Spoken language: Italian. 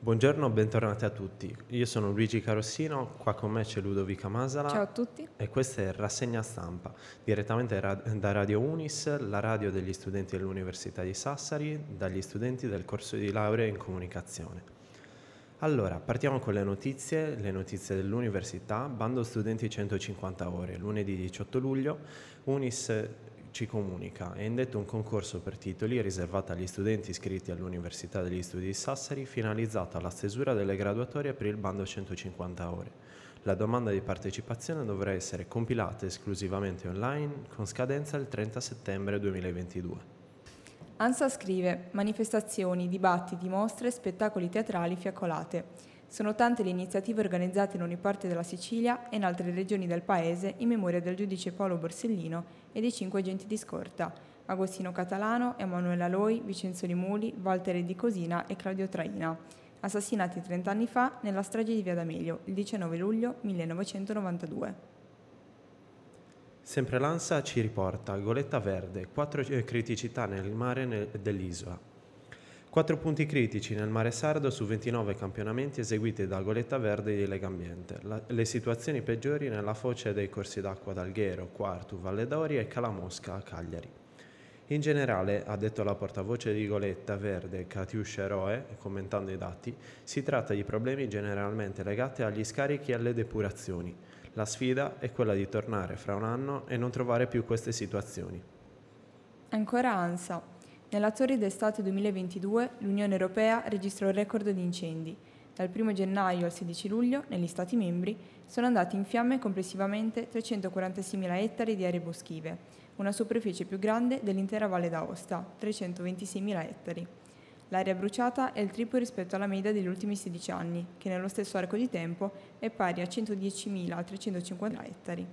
Buongiorno, bentornati a tutti. Io sono Luigi Carossino, qua con me c'è Ludovica Masala. Ciao a tutti. E questa è Rassegna Stampa, direttamente da Radio Unis, la radio degli studenti dell'Università di Sassari, dagli studenti del corso di laurea in comunicazione. Allora, partiamo con le notizie, le notizie dell'università, bando studenti 150 ore, lunedì 18 luglio, Unis ci comunica. È indetto un concorso per titoli riservato agli studenti iscritti all'Università degli Studi di Sassari, finalizzato alla stesura delle graduatorie per il bando 150 ore. La domanda di partecipazione dovrà essere compilata esclusivamente online con scadenza il 30 settembre 2022. ANSA scrive manifestazioni, dibattiti, mostre, spettacoli teatrali fiaccolate. Sono tante le iniziative organizzate in ogni parte della Sicilia e in altre regioni del paese in memoria del giudice Paolo Borsellino e dei cinque agenti di scorta, Agostino Catalano, Emanuele Loi, Vincenzo Limuli, Walter Di Cosina e Claudio Traina, assassinati 30 anni fa nella strage di Via D'Amelio, il 19 luglio 1992. Sempre l'ANSA ci riporta Goletta Verde, quattro criticità nel mare dell'isola. Quattro punti critici nel Mare Sardo su 29 campionamenti eseguiti da Goletta Verde di Legambiente. La, le situazioni peggiori nella foce dei corsi d'acqua d'Alghero, Quartu, Valle d'Ori e Calamosca a Cagliari. In generale, ha detto la portavoce di Goletta Verde, Katiuscia Eroe, commentando i dati, si tratta di problemi generalmente legati agli scarichi e alle depurazioni. La sfida è quella di tornare fra un anno e non trovare più queste situazioni. Ancora ANSA. Nella torrida estate 2022 l'Unione Europea registrò il record di incendi. Dal 1 gennaio al 16 luglio, negli Stati membri, sono andati in fiamme complessivamente 346.000 ettari di aree boschive, una superficie più grande dell'intera Valle d'Aosta, 326.000 ettari. L'area bruciata è il triplo rispetto alla media degli ultimi 16 anni, che nello stesso arco di tempo è pari a 110.350 ettari.